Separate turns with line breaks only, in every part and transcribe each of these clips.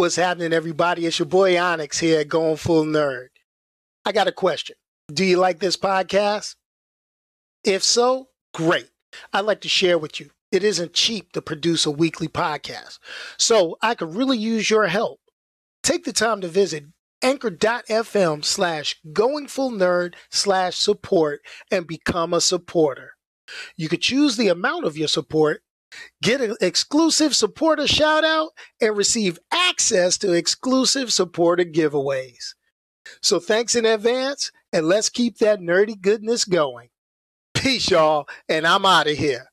What's happening, everybody? It's your boy Onyx here, going full nerd. I got a question. Do you like this podcast? If so, great. I'd like to share with you. It isn't cheap to produce a weekly podcast, so I could really use your help. Take the time to visit anchor.fm slash going full nerd slash support and become a supporter. You could choose the amount of your support, get an exclusive supporter shout out, and receive access to exclusive supporter giveaways. So thanks in advance, and let's keep that nerdy goodness going. Peace, y'all, and I'm out of here.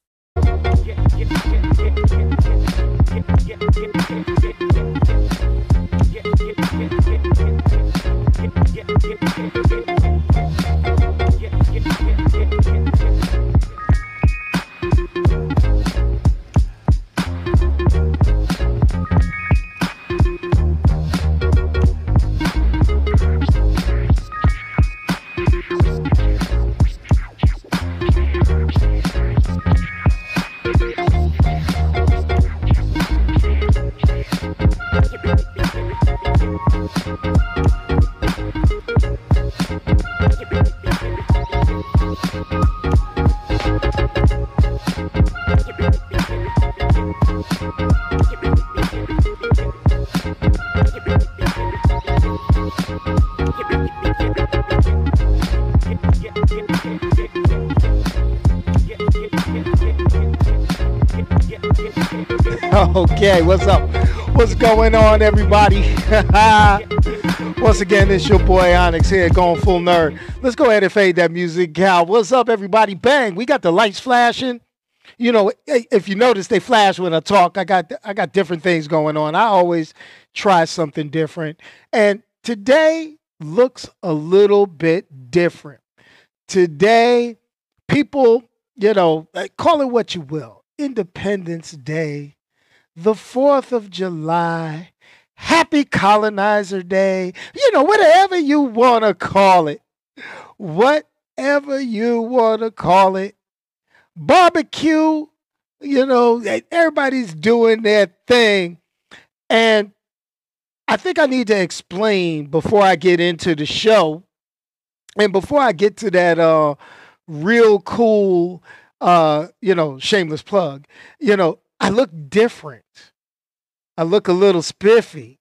Okay, what's up? What's going on, everybody? Once again, it's your boy Onyx here, going full nerd. Let's go ahead and fade that music, Cal. What's up, everybody? Bang! We got the lights flashing. You know, if you notice, they flash when I talk. I got I got different things going on. I always try something different, and today looks a little bit different. Today, people, you know, call it what you will. Independence Day the 4th of July, Happy Colonizer Day, you know, whatever you want to call it. Whatever you want to call it. Barbecue, you know, everybody's doing their thing. And I think I need to explain before I get into the show and before I get to that uh real cool uh you know shameless plug you know I look different. I look a little spiffy.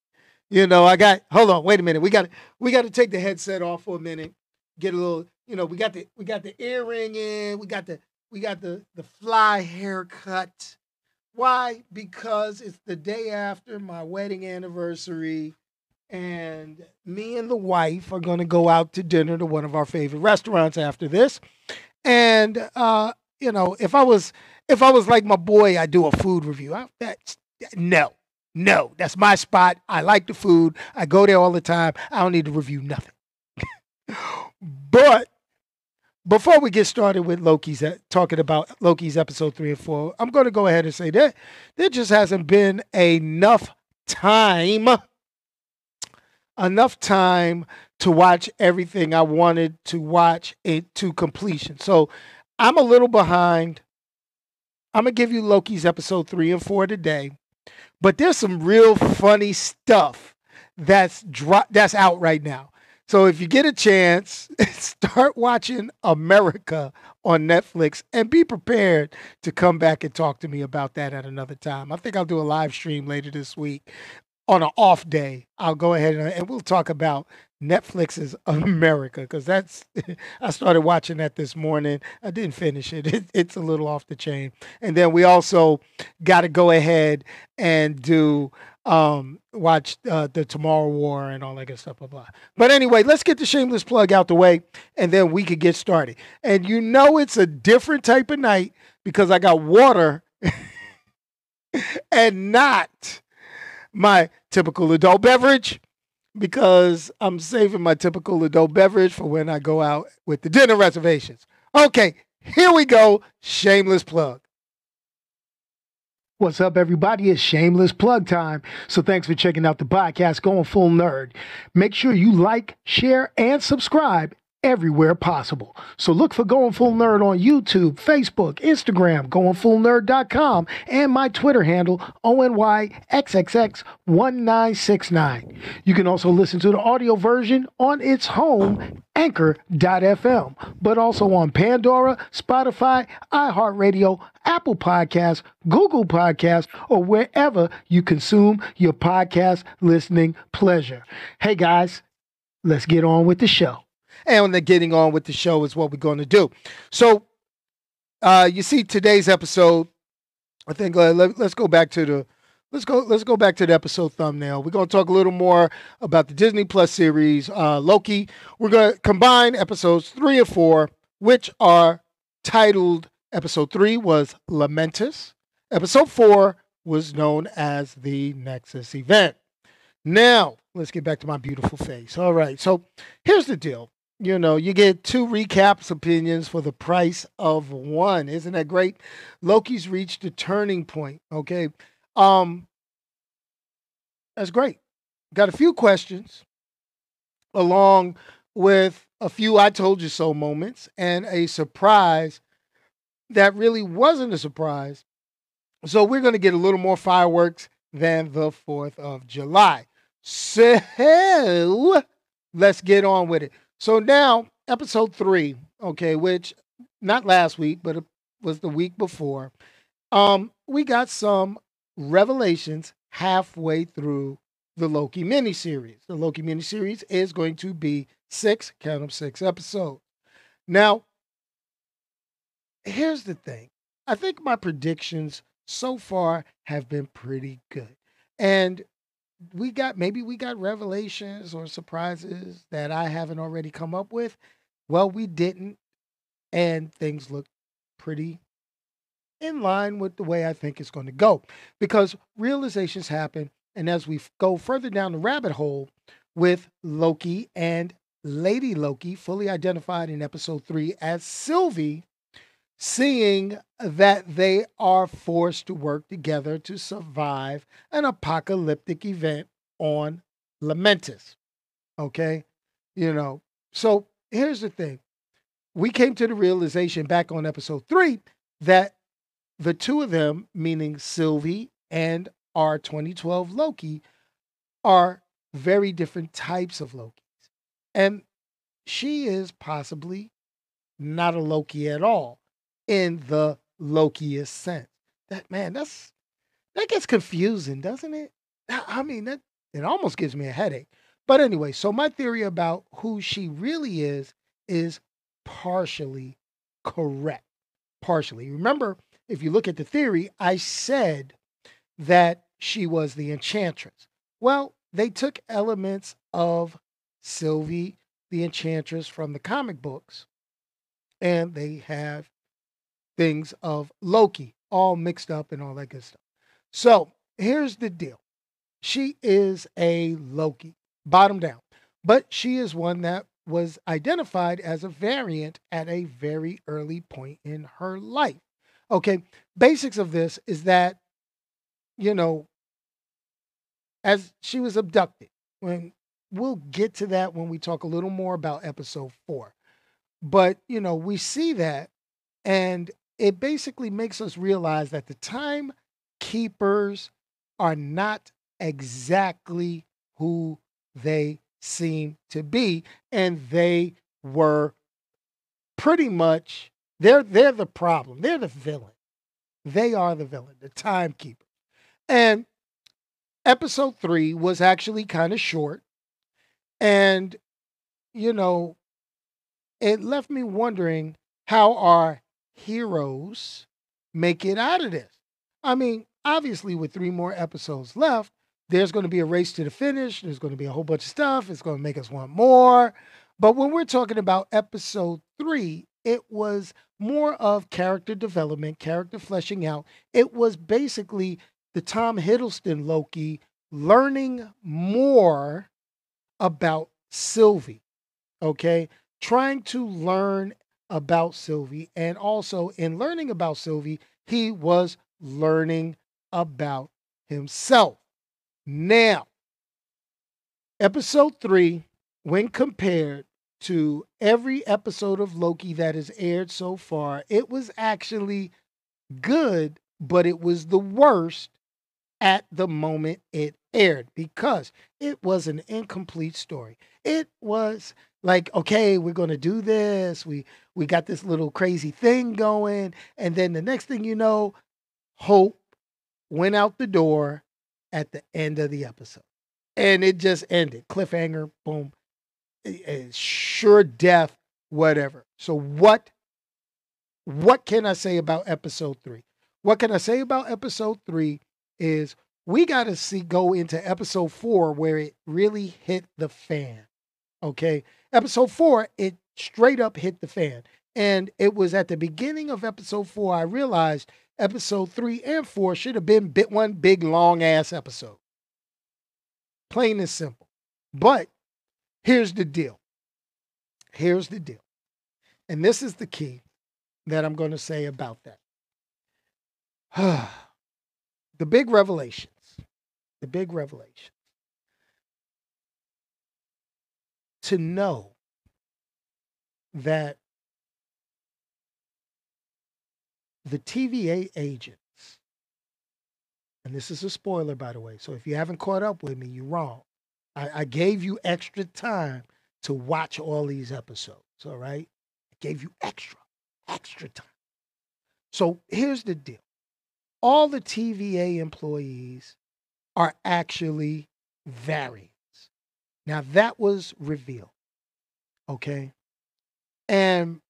You know, I got hold on, wait a minute. We got we got to take the headset off for a minute. Get a little, you know, we got the we got the earring in, we got the we got the the fly haircut. Why? Because it's the day after my wedding anniversary and me and the wife are going to go out to dinner to one of our favorite restaurants after this. And uh, you know, if I was if I was like my boy, I do a food review. I, that's no, no, that's my spot. I like the food. I go there all the time. I don't need to review nothing. but before we get started with Loki's uh, talking about Loki's episode three and four, I'm going to go ahead and say that there just hasn't been enough time, enough time to watch everything I wanted to watch it to completion. So I'm a little behind. I'm gonna give you Loki's episode three and four today, but there's some real funny stuff that's dro- that's out right now. So if you get a chance, start watching America on Netflix and be prepared to come back and talk to me about that at another time. I think I'll do a live stream later this week on an off day. I'll go ahead and, and we'll talk about Netflix's America because that's I started watching that this morning. I didn't finish it. it. It's a little off the chain. And then we also got to go ahead and do um watch uh, the Tomorrow War and all that good stuff blah blah. But anyway, let's get the shameless plug out the way and then we could get started. And you know it's a different type of night because I got water and not my typical adult beverage because I'm saving my typical adult beverage for when I go out with the dinner reservations. Okay, here we go. Shameless plug. What's up, everybody? It's shameless plug time. So thanks for checking out the podcast, Going Full Nerd. Make sure you like, share, and subscribe everywhere possible. So look for Going Full Nerd on YouTube, Facebook, Instagram, goingfullnerd.com, and my Twitter handle, ONYXXX1969. You can also listen to the audio version on its home, anchor.fm, but also on Pandora, Spotify, iHeartRadio, Apple Podcasts, Google Podcasts, or wherever you consume your podcast listening pleasure. Hey guys, let's get on with the show. And the getting on with the show is what we're going to do. So, uh, you see today's episode. I think uh, let, us go back to the let's go let's go back to the episode thumbnail. We're going to talk a little more about the Disney Plus series uh, Loki. We're going to combine episodes three and four, which are titled. Episode three was Lamentis. Episode four was known as the Nexus event. Now, let's get back to my beautiful face. All right. So here's the deal. You know, you get two recaps opinions for the price of one. Isn't that great? Loki's reached a turning point. Okay. Um, that's great. Got a few questions along with a few I told you so moments and a surprise that really wasn't a surprise. So we're going to get a little more fireworks than the 4th of July. So let's get on with it. So now, episode three, okay, which not last week, but it was the week before. Um, we got some revelations halfway through the Loki miniseries. The Loki miniseries is going to be six, count them six episodes. Now, here's the thing. I think my predictions so far have been pretty good. And we got maybe we got revelations or surprises that I haven't already come up with. Well, we didn't, and things look pretty in line with the way I think it's going to go because realizations happen. And as we go further down the rabbit hole with Loki and Lady Loki, fully identified in episode three as Sylvie, seeing that they are forced to work together to survive an apocalyptic event on Lamentis. Okay? You know, so here's the thing. We came to the realization back on episode three that the two of them, meaning Sylvie and our 2012 Loki, are very different types of Lokis. And she is possibly not a Loki at all in the Lokiest sense. That man, that's that gets confusing, doesn't it? I mean, that it almost gives me a headache. But anyway, so my theory about who she really is is partially correct. Partially. Remember, if you look at the theory, I said that she was the enchantress. Well, they took elements of Sylvie the enchantress from the comic books and they have things of Loki, all mixed up and all that good stuff. So here's the deal she is a Loki, bottom down, but she is one that was identified as a variant at a very early point in her life. Okay, basics of this is that, you know, as she was abducted, when we'll get to that when we talk a little more about episode four. But, you know, we see that and it basically makes us realize that the time keepers are not exactly who they seem to be and they were pretty much they're they're the problem. They're the villain. They are the villain the timekeeper. And episode 3 was actually kind of short and you know it left me wondering how our heroes make it out of this. I mean, obviously, with three more episodes left, there's going to be a race to the finish. There's going to be a whole bunch of stuff. It's going to make us want more. But when we're talking about episode three, it was more of character development, character fleshing out. It was basically the Tom Hiddleston Loki learning more about Sylvie, okay? Trying to learn about Sylvie. And also, in learning about Sylvie, he was learning about himself. Now, episode three, when compared to every episode of Loki that has aired so far, it was actually good, but it was the worst at the moment it aired because it was an incomplete story. It was like, okay, we're going to do this. We we got this little crazy thing going, and then the next thing you know, hope went out the door at the end of the episode. And it just ended. Cliffhanger, boom. Sure death, whatever. So what what can I say about episode 3? What can I say about episode 3 is we got to see go into episode 4 where it really hit the fan. Okay? Episode 4 it straight up hit the fan. And it was at the beginning of episode 4 I realized episode 3 and 4 should have been bit one big long ass episode. Plain and simple. But here's the deal. Here's the deal. And this is the key that I'm going to say about that. the big revelations. The big revelation. To know that the TVA agents, and this is a spoiler, by the way. So if you haven't caught up with me, you're wrong. I, I gave you extra time to watch all these episodes. All right. I gave you extra, extra time. So here's the deal all the TVA employees are actually variants. Now, that was revealed. Okay. And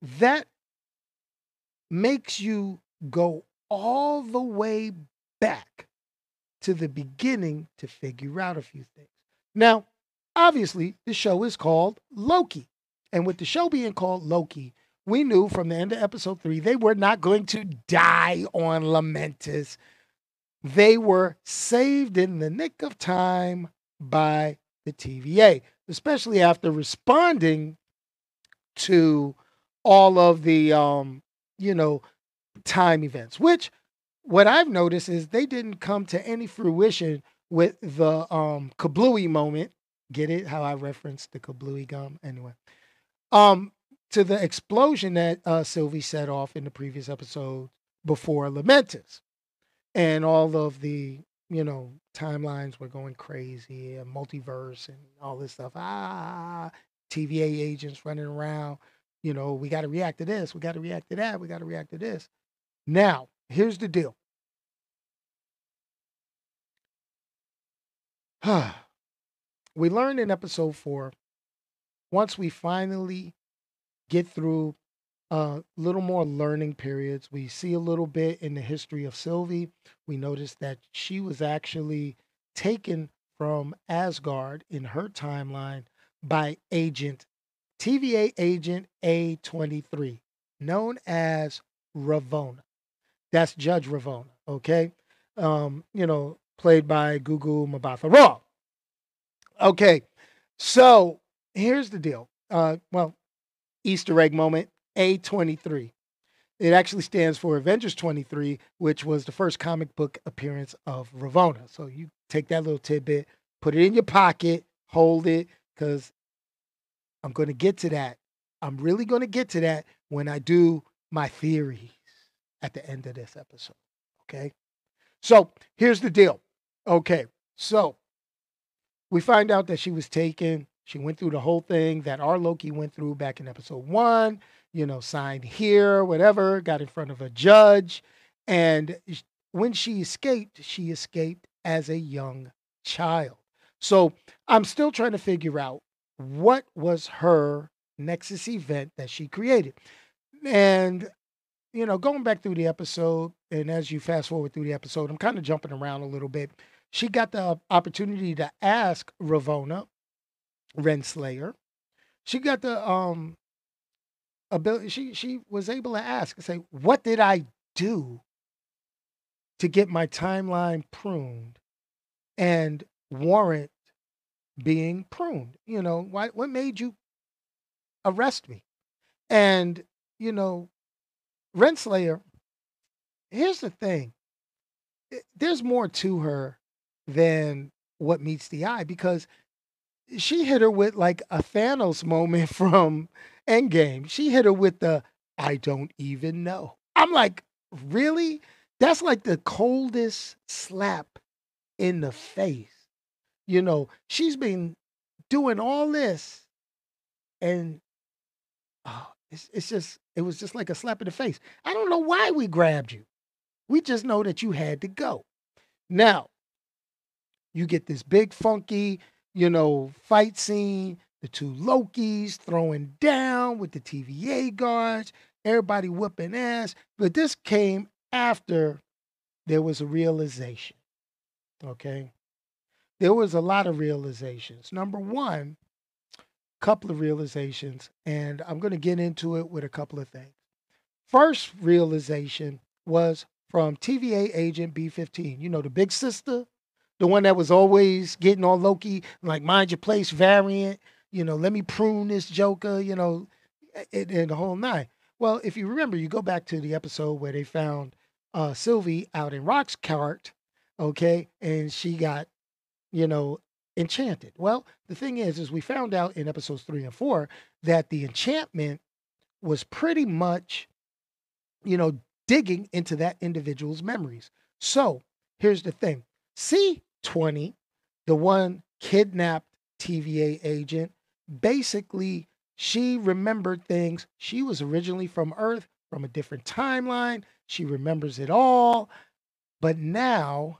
that makes you go all the way back to the beginning to figure out a few things. Now, obviously, the show is called Loki. And with the show being called Loki, we knew from the end of episode three, they were not going to die on Lamentis. They were saved in the nick of time by the TVA, especially after responding to all of the um, you know, time events, which what I've noticed is they didn't come to any fruition with the um kablooey moment. Get it? How I referenced the kablooey gum anyway. Um, to the explosion that uh Sylvie set off in the previous episode before Lamentis. And all of the, you know, timelines were going crazy and multiverse and all this stuff. Ah, ah, ah, ah TVA agents running around you know, we got to react to this, we got to react to that, we got to react to this. Now, here's the deal. we learned in episode four, once we finally get through a little more learning periods, we see a little bit in the history of Sylvie. We notice that she was actually taken from Asgard in her timeline by Agent TVA agent A23, known as Ravonna. That's Judge Ravonna, okay? Um, you know, played by Gugu Mbatha Raw. Okay, so here's the deal. Uh, well, Easter egg moment A23. It actually stands for Avengers 23, which was the first comic book appearance of Ravonna. So you take that little tidbit, put it in your pocket, hold it, because I'm going to get to that. I'm really going to get to that when I do my theories at the end of this episode. Okay. So here's the deal. Okay. So we find out that she was taken. She went through the whole thing that our Loki went through back in episode one, you know, signed here, whatever, got in front of a judge. And when she escaped, she escaped as a young child. So I'm still trying to figure out what was her Nexus event that she created. And, you know, going back through the episode, and as you fast forward through the episode, I'm kind of jumping around a little bit. She got the opportunity to ask Ravonna, Renslayer. She got the um ability, she she was able to ask and say, What did I do to get my timeline pruned and warrant being pruned. You know, why what made you arrest me? And, you know, Renslayer, here's the thing. There's more to her than what meets the eye because she hit her with like a Thanos moment from Endgame. She hit her with the I don't even know. I'm like, really? That's like the coldest slap in the face. You know, she's been doing all this and oh, it's, it's just, it was just like a slap in the face. I don't know why we grabbed you. We just know that you had to go. Now, you get this big, funky, you know, fight scene. The two Lokis throwing down with the TVA guards, everybody whooping ass. But this came after there was a realization. Okay. There was a lot of realizations. Number one, a couple of realizations, and I'm going to get into it with a couple of things. First realization was from TVA agent B15. You know, the big sister, the one that was always getting all Loki, like mind your place variant, you know, let me prune this Joker, you know, and the whole nine. Well, if you remember, you go back to the episode where they found uh, Sylvie out in Roxxcart, okay, and she got, you know, enchanted. Well, the thing is, is we found out in episodes three and four that the enchantment was pretty much, you know, digging into that individual's memories. So here's the thing C20, the one kidnapped TVA agent, basically she remembered things. She was originally from Earth, from a different timeline. She remembers it all. But now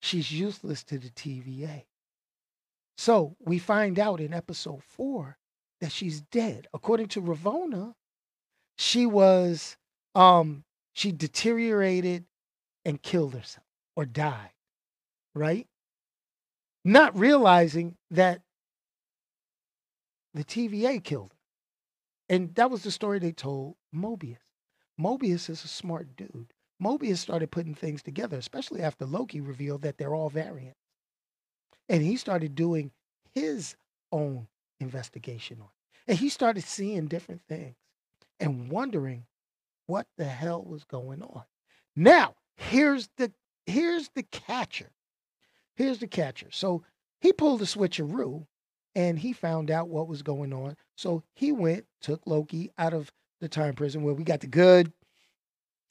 she's useless to the TVA. So we find out in episode four that she's dead. According to Ravonna, she was um she deteriorated and killed herself or died, right? Not realizing that the TVA killed her. And that was the story they told Mobius. Mobius is a smart dude. Mobius started putting things together, especially after Loki revealed that they're all variants. And he started doing his own investigation on it. And he started seeing different things and wondering what the hell was going on. Now, here's the here's the catcher. Here's the catcher. So he pulled a switcheroo and he found out what was going on. So he went, took Loki out of the time prison where we got the good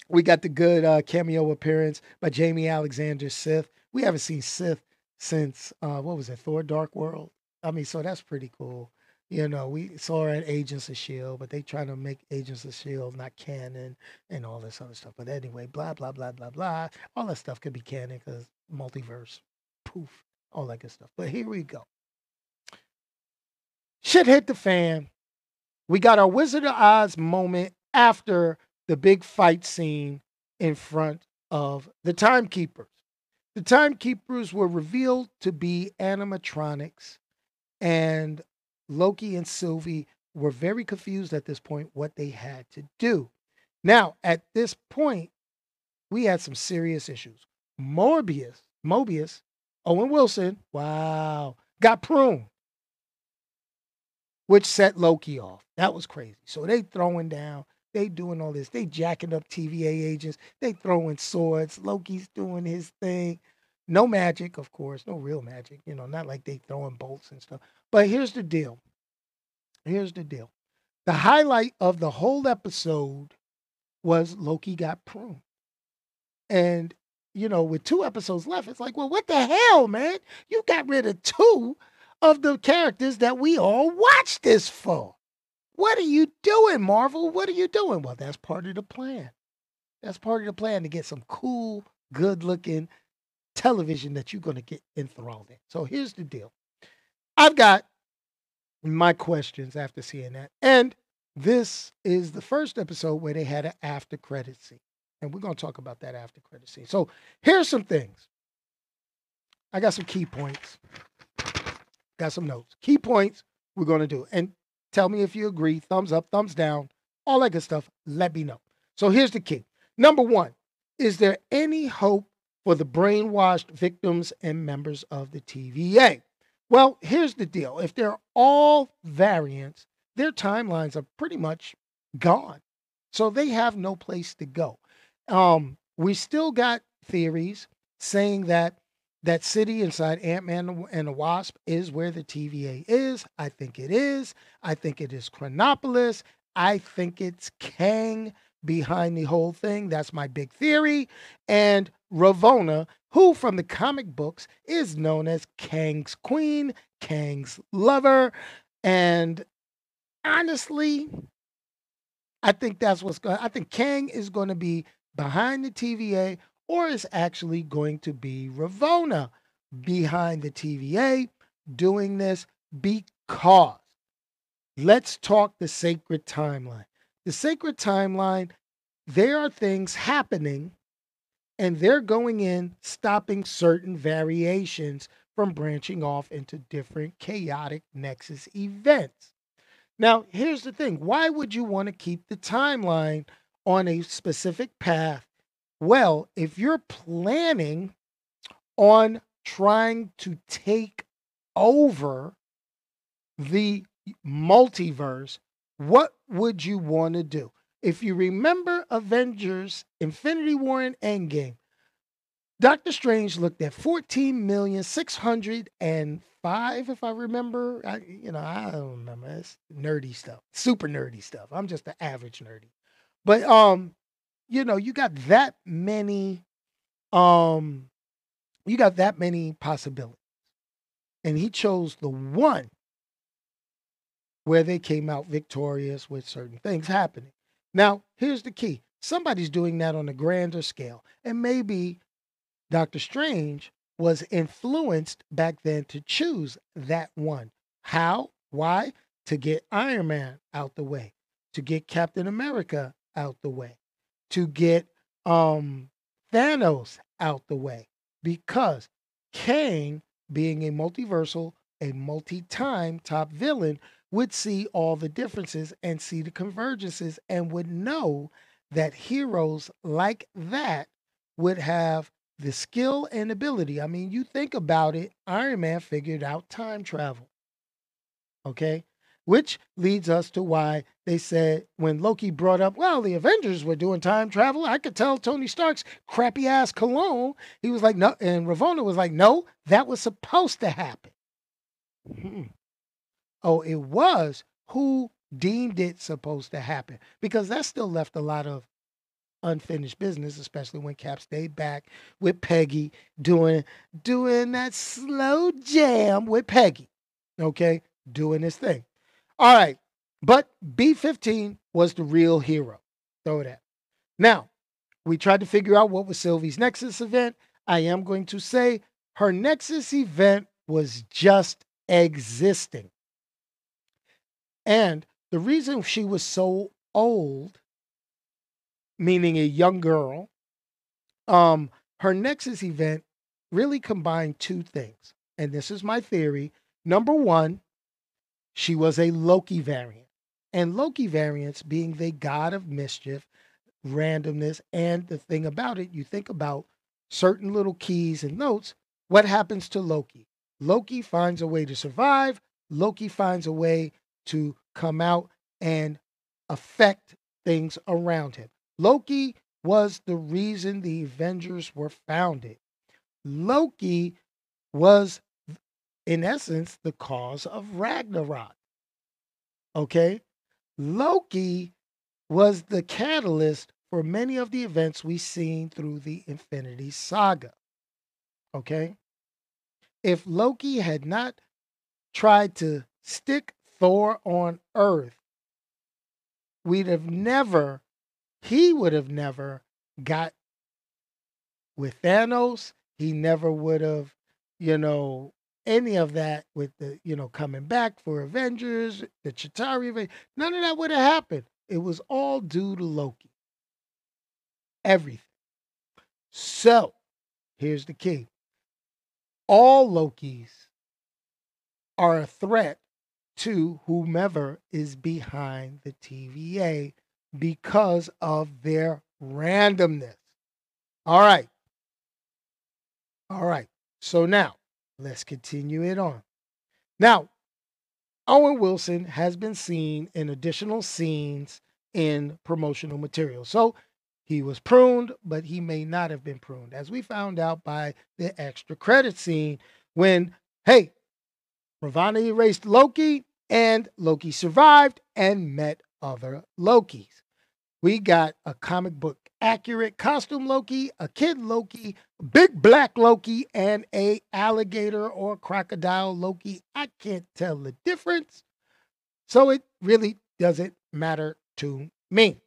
we got the good uh, cameo appearance by Jaimie Alexander Sif. We haven't seen Sif since uh, what was it, Thor: Dark World. I mean, so that's pretty cool. You know, we saw her at Agents of Shield, but they trying to make Agents of Shield not canon and all this other stuff. But anyway, blah blah blah blah blah. All that stuff could be canon because multiverse, poof, all that good stuff. But here we go. Shit hit the fan. We got our Wizard of Oz moment after the big fight scene in front of the timekeepers. The timekeepers were revealed to be animatronics, and Loki and Sylvie were very confused at this point what they had to do. Now, at this point, we had some serious issues. Morbius, Mobius, Owen Wilson, wow, got pruned, which set Loki off. That was crazy. So they throwing down they doing all this. They jacking up TVA agents. They throwing swords. Loki's doing his thing. No magic, of course. No real magic. You know, not like they throwing bolts and stuff. But here's the deal. Here's the deal. The highlight of the whole episode was Loki got pruned. And, you know, with two episodes left, it's like, well, what the hell, man? You got rid of two of the characters that we all watch this for. What are you doing, Marvel? What are you doing? Well, that's part of the plan. That's part of the plan to get some cool, good looking television that you're going to get enthralled in. So here's the deal I've got my questions after seeing that. And this is the first episode where they had an after credit scene. And we're going to talk about that after credit scene. So here's some things. I got some key points. Got some notes. Key points we're going to do. And Tell me if you agree. Thumbs up, thumbs down, all that good stuff. Let me know. So here's the key. Number one, is there any hope for the brainwashed victims and members of the TVA? Well, here's the deal. If they're all variants, their timelines are pretty much gone. So they have no place to go. Um, we still got theories saying that that city inside Ant Man and the Wasp is where the TVA is. I think it is. I think it is Chronopolis. I think it's Kang behind the whole thing. That's my big theory. And Ravonna, who from the comic books is known as Kang's queen, Kang's lover. And honestly, I think that's what's going I think Kang is going to be behind the TVA or is actually going to be Ravonna behind the TVA doing this because let's talk the sacred timeline. The sacred timeline, there are things happening and they're going in, stopping certain variations from branching off into different chaotic Nexus events. Now, here's the thing why would you want to keep the timeline on a specific path well, if you're planning on trying to take over the multiverse, what would you want to do? If you remember Avengers, Infinity War, and Endgame, Doctor Strange looked at 14 million six hundred and five, if I remember. I, you know, I don't remember. It's nerdy stuff, super nerdy stuff. I'm just the average nerdy. But um, you know, you got that many um you got that many possibilities. And he chose the one where they came out victorious with certain things happening. Now, here's the key. Somebody's doing that on a grander scale. And maybe Doctor Strange was influenced back then to choose that one. How? Why? To get Iron Man out the way, to get Captain America out the way, to get um, Thanos out the way because Kang, being a multiversal, a multi time top villain, would see all the differences and see the convergences and would know that heroes like that would have the skill and ability. I mean, you think about it, Iron Man figured out time travel. Okay which leads us to why they said when Loki brought up, well, the Avengers were doing time travel. I could tell Tony Stark's crappy ass cologne. He was like, no, and Ravonna was like, no, that was supposed to happen. Hmm. Oh, it was who deemed it supposed to happen because that still left a lot of unfinished business, especially when Cap stayed back with Peggy doing doing that slow jam with Peggy. Okay, doing his thing. All right. But B15 was the real hero. Throw that. Now, we tried to figure out what was Sylvie's Nexus event. I am going to say her Nexus event was just existing. And the reason she was so old, meaning a young girl, um, her Nexus event really combined two things. And this is my theory. Number one, she was a Loki variant. And Loki variants being the god of mischief, randomness, and the thing about it, you think about certain little keys and notes. What happens to Loki? Loki finds a way to survive. Loki finds a way to come out and affect things around him. Loki was the reason the Avengers were founded. Loki was in essence, the cause of Ragnarok. Okay? Loki was the catalyst for many of the events we've seen through the Infinity Saga. Okay? If Loki had not tried to stick Thor on Earth, we'd have never, he would have never got with Thanos. He never would have, you know, any of that with the, you know, coming back for Avengers, the Chitauri, none of that would have happened. It was all due to Loki. Everything. So, here's the key all Lokis are a threat to whomever is behind the TVA because of their randomness. All right. All right. So now Let's continue it on. Now, Owen Wilson has been seen in additional scenes in promotional material. So He was pruned, but he may not have been pruned, as we found out by the extra credit scene when, hey, Ravonna erased Loki and Loki survived and met other Lokis. We got a comic book accurate costume Loki, a kid Loki, big black Loki, and a alligator or crocodile Loki. I can't tell the difference. So it really doesn't matter to me.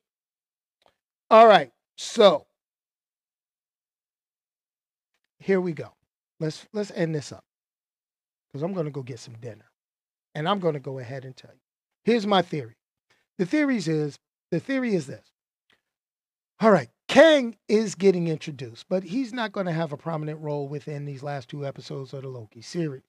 All right. So here we go. Let's let's end this up. Because I'm to go get some dinner. And I'm to go ahead and tell you. Here's my theory. The theories is the theory is this. All right, Kang is getting introduced, but he's not going to have a prominent role within these last two episodes of the Loki series.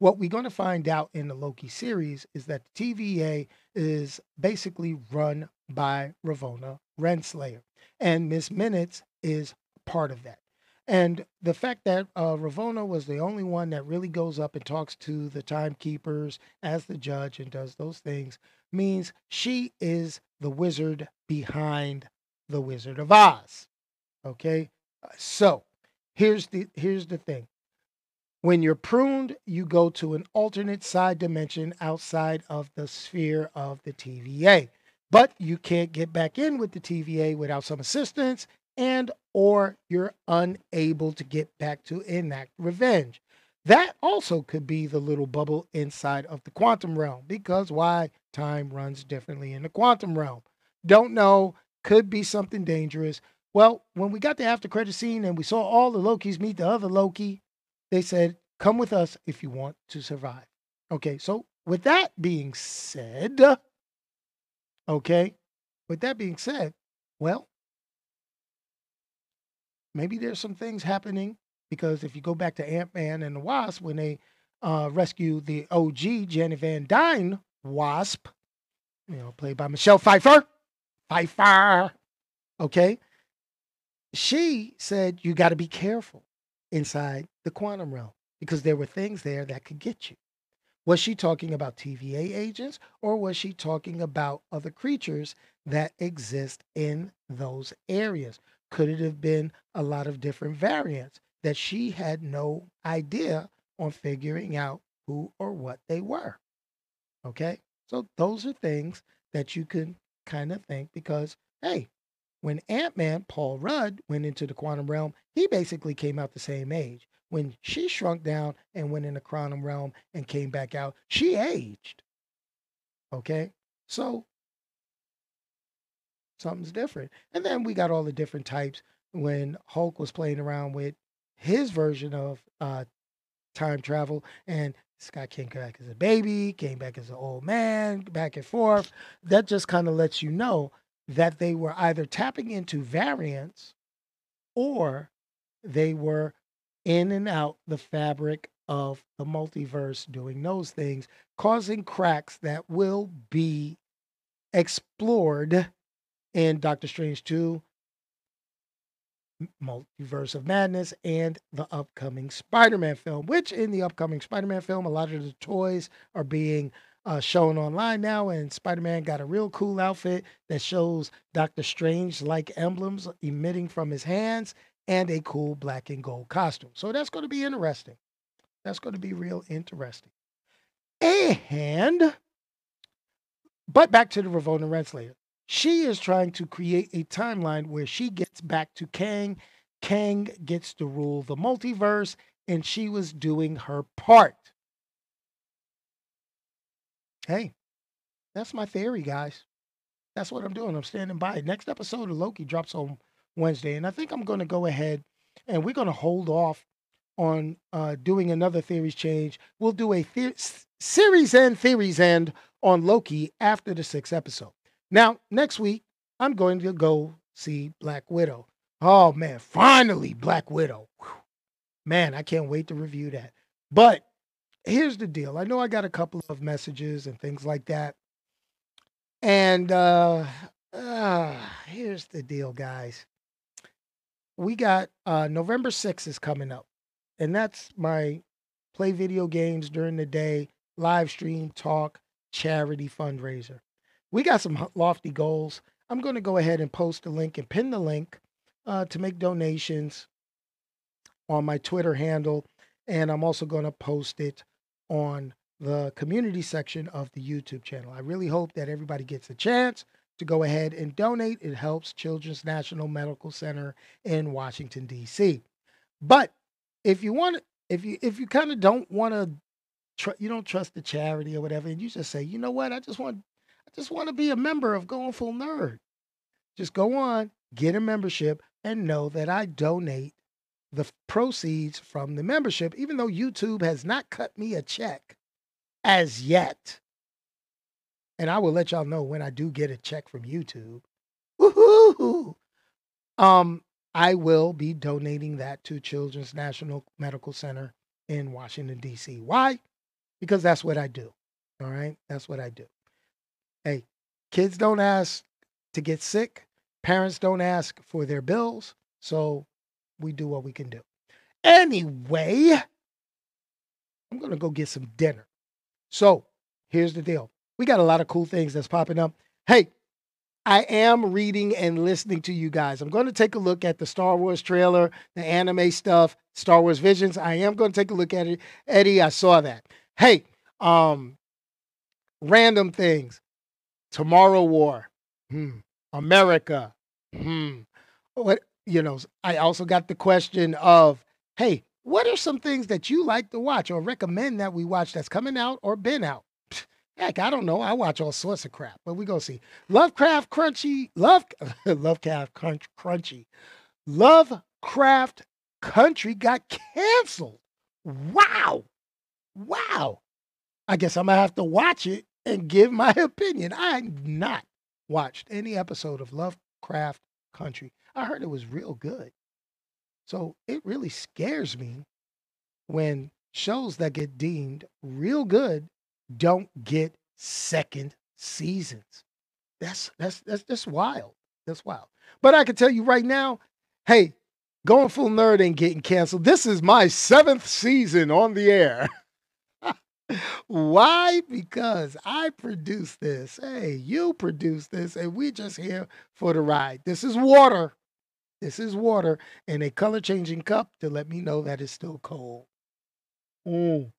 What we're going to find out in the Loki series is that the TVA is basically run by Ravonna Renslayer, and Miss Minutes is part of that. And the fact that uh, Ravonna was the only one that really goes up and talks to the timekeepers as the judge and does those things means she is the wizard behind the Wizard of Oz. Okay? Uh, so, here's the here's the thing. When you're pruned, you go to an alternate side dimension outside of the sphere of the TVA. But you can't get back in with the TVA without some assistance and or you're unable to get back to enact revenge. That also could be the little bubble inside of the quantum realm because why time runs differently in the quantum realm. Don't know could be something dangerous. Well, when we got the after credit scene and we saw all the Lokis meet the other Loki, they said, "Come with us if you want to survive." Okay, so with that being said, okay, with that being said, well, maybe there's some things happening because if you go back to Ant Man and the Wasp when they uh, rescue the OG Janet Van Dyne Wasp, you know, played by Michelle Pfeiffer, Pfeiffer. Okay. She said you got to be careful inside the quantum realm because there were things there that could get you. Was she talking about TVA agents or was she talking about other creatures that exist in those areas? Could it have been a lot of different variants that she had no idea on figuring out who or what they were? Okay. So those are things that you can kind of think because, hey, when Ant Man, Paul Rudd, went into the quantum realm, he basically came out the same age. When she shrunk down and went in the quantum realm and came back out, she aged. Okay? So something's different. And then we got all the different types when Hulk was playing around with his version of uh, time travel and Scott came back as a baby, came back as an old man, back and forth. That just kind of lets you know that they were either tapping into variants or they were in and out the fabric of the multiverse doing those things, causing cracks that will be explored in Doctor Strange 2 Multiverse of Madness and the upcoming Spider Man film, which in the upcoming Spider Man film, a lot of the toys are being uh, shown online now. And Spider Man got a real cool outfit that shows Doctor Strange like emblems emitting from his hands and a cool black and gold costume. So that's going to be interesting. That's going to be real interesting. And, but back to the Ravonna Renslayer. She is trying to create a timeline where she gets back to Kang. Kang gets to rule the multiverse, and she was doing her part. Hey, that's my theory, guys. That's what I'm doing. I'm standing by. Next episode of Loki drops on Wednesday, and I think I'm going to go ahead and we're going to hold off on uh, doing another theories change. We'll do a the- series end, theories end on Loki after the sixth episode. Now, next week, I'm going to go see Black Widow. Oh, man, finally, Black Widow. Whew. Man, I can't wait to review that. But here's the deal I know I got a couple of messages and things like that. And uh, uh here's the deal, guys. We got uh, November 6th is coming up, and that's my play video games during the day, live stream, talk, charity fundraiser we got some lofty goals. I'm going to go ahead and post the link and pin the link uh, to make donations on my Twitter handle. And I'm also going to post it on the community section of the YouTube channel. I really hope that everybody gets a chance to go ahead and donate. It helps Children's National Medical Center in Washington D.C. But if you want, if you if you kind of don't want to, tr- you don't trust the charity or whatever, and you just say, you know what, I just want, I just want to be a member of Going Full Nerd. Just go on, get a membership, and know that I donate the proceeds from the membership, even though YouTube has not cut me a check as yet. And I will let y'all know when I do get a check from YouTube. Woohoo! Um, I will be donating that to Children's National Medical Center in Washington, D.C. Why? Because that's what I do. All right. That's what I do. Hey, kids don't ask to get sick, parents don't ask for their bills. So we do what we can do. Anyway, I'm going to go get some dinner. So here's the deal we got a lot of cool things that's popping up. Hey, I am reading and listening to you guys. I'm going to take a look at the Star Wars trailer, the anime stuff, Star Wars Visions. I am going to take a look at it. Eddie, I saw that. Hey, um, random things. Tomorrow War. Hmm. America. Hmm. What you know, I also got the question of, hey, what are some things that you like to watch or recommend that we watch that's coming out or been out? Heck, I don't know. I watch all sorts of crap, but we go see Lovecraft Crunchy, Love Lovecraft Crunchy, Lovecraft Country got canceled. Wow, wow. I guess I'm gonna have to watch it and give my opinion. I not watched any episode of Lovecraft Country. I heard it was real good. So it really scares me when shows that get deemed real good don't get second seasons. That's that's that's that's wild. That's wild. But I can tell you right now, hey, going full nerd ain't getting canceled. This is my seventh season on the air. Why? Because I produced this. Hey, you produced this, and we just here for the ride. This is water. This is water in a color changing cup to let me know that it's still cold. Mm.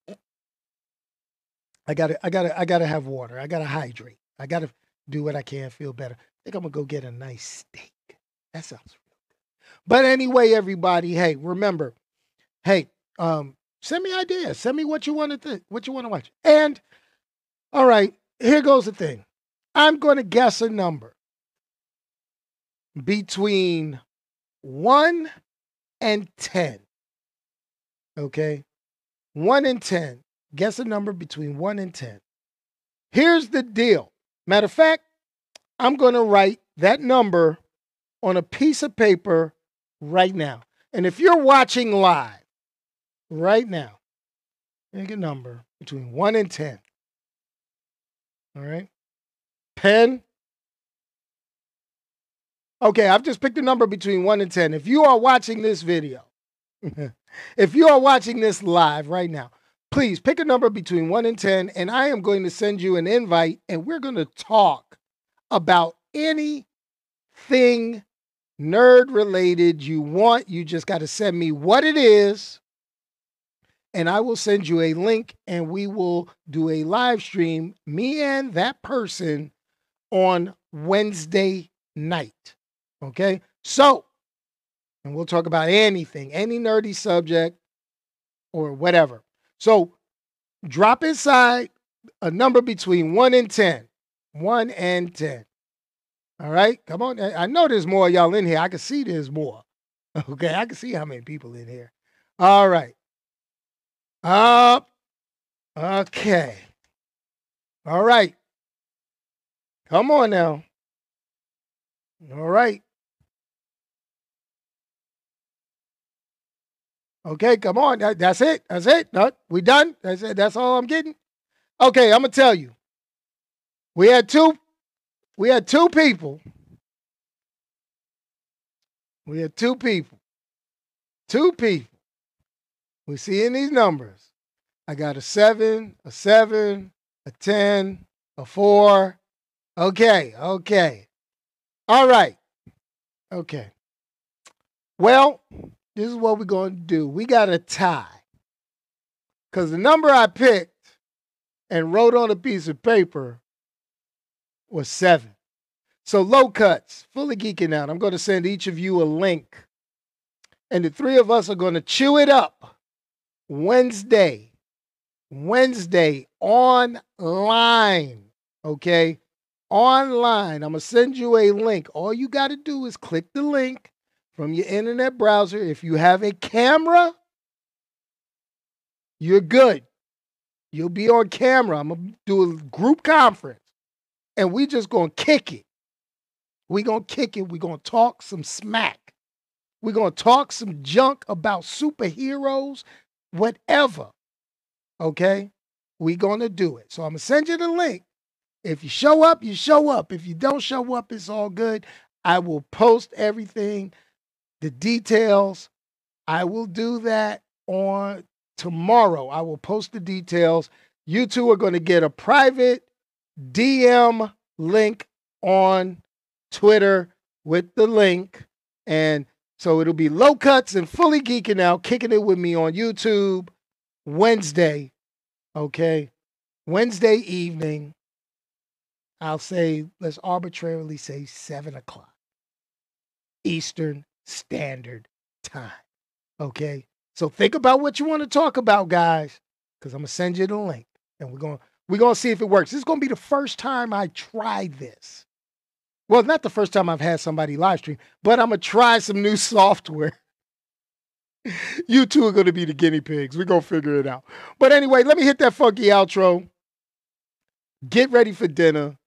I gotta, I gotta, I gotta have water. I gotta hydrate. I gotta do what I can, feel better. I think I'm gonna go get a nice steak. That sounds real good. But anyway, everybody, hey, remember, hey, um, send me ideas. Send me what you want to th- what you want to watch. And all right, here goes the thing. I'm gonna guess a number between 1 and 10. Okay? 1 and 10. Guess a number between 1 and 10. Here's the deal. Matter of fact, I'm going to write that number on a piece of paper right now. And if you're watching live right now, make a number between 1 and 10. All right? Pen, Okay, I've just picked a number between 1 and 10. If you are watching this video, if you are watching this live right now, please pick a number between 1 and 10, and I am going to send you an invite, and we're going to talk about anything nerd related you want. You just got to send me what it is, and I will send you a link, and we will do a live stream, me and that person, on Wednesday night. Okay. So, and we'll talk about anything, any nerdy subject or whatever. So, drop inside a number between 1 and 10. 1 and 10. All right. Come on. I know there's more y'all in here. I can see there's more. Okay. I can see how many people in here. All right. Up. Okay. All right. Come on now. All right. Okay, come on. That's it. That's it. No, we done. That's it. That's all I'm getting. Okay, I'm gonna tell you. We had two. We had two people. We had two people. Two people. We see in these numbers. I got a seven, a seven, a ten, a four. Okay, okay. All right. Okay. Well, this is what we're going to do. We got a tie. Because the number I picked and wrote on a piece of paper was seven. So, low cuts, fully geeking out. I'm going to send each of you a link. And the three of us are going to chew it up Wednesday. Wednesday online. Okay. Online. I'm going to send you a link. All you got to do is click the link from your internet browser. If you have a camera, you're good. You'll be on camera. I'm going to do a group conference and we just going to kick it. we going to kick it. we going to talk some smack. We're going to talk some junk about superheroes, whatever. Okay? We're going to do it. So I'm going to send you the link. If you show up, you show up. If you don't show up, it's all good. I will post everything, the details. I will do that on tomorrow. I will post the details. You two are going to get a private DM link on Twitter with the link. And so it'll be low cuts and fully geeking out, kicking it with me on YouTube Wednesday. Okay. Wednesday evening. I'll say, let's arbitrarily say seven o'clock Eastern Standard Time. Okay. So think about what you want to talk about, guys, because I'm gonna send you the link, and we're gonna we're gonna see if it works. This is gonna be the first time I try this. Well, not the first time I've had somebody live stream, but I'm gonna try some new software. you two are gonna be the guinea pigs. We're gonna figure it out. But anyway, let me hit that funky outro. Get ready for dinner.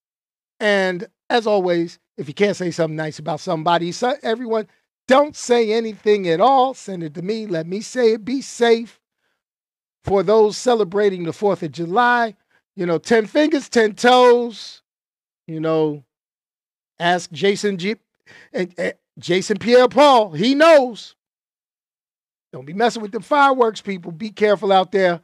And as always, if you can't say something nice about somebody, so everyone don't say anything at all. Send it to me. Let me say it. Be safe. For those celebrating the 4th of July, you know, 10 fingers, 10 toes. You know, ask Jason G- and, and Jason Pierre Paul. He knows. Don't be messing with the fireworks, people. Be careful out there.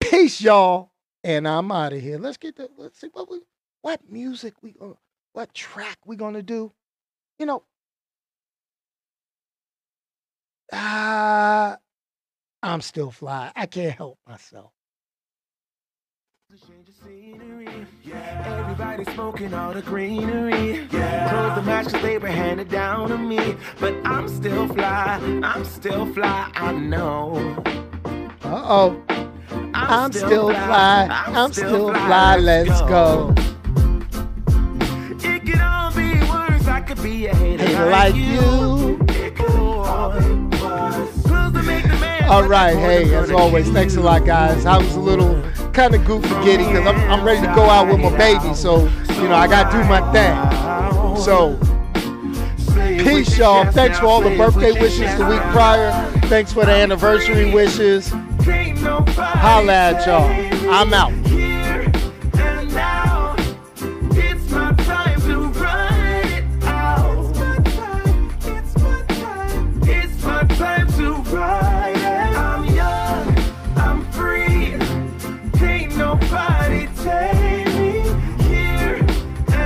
Peace, y'all. And I'm out of here. Let's get the let's see what we what music we uh, what track we gonna do. You know, Ah, I'm still fly. I can't help myself. Yeah, everybody smoking all the greenery. Yeah, close the match they were handed down to me. But I'm still fly, I'm still fly, I know. Uh oh. I'm, I'm still, still fly, I'm, I'm still fly, fly let's go. It could all be worse, I could be a hater, hater like, like you. you. All right, hey, as always, thanks a lot, guys. I was a little kind of goofy giddy because I'm, I'm ready to go out with my baby, so you know I got to do my thing. So, peace, y'all. Thanks for all the birthday wishes the week prior. Thanks for the anniversary wishes. Holla at y'all. I'm out.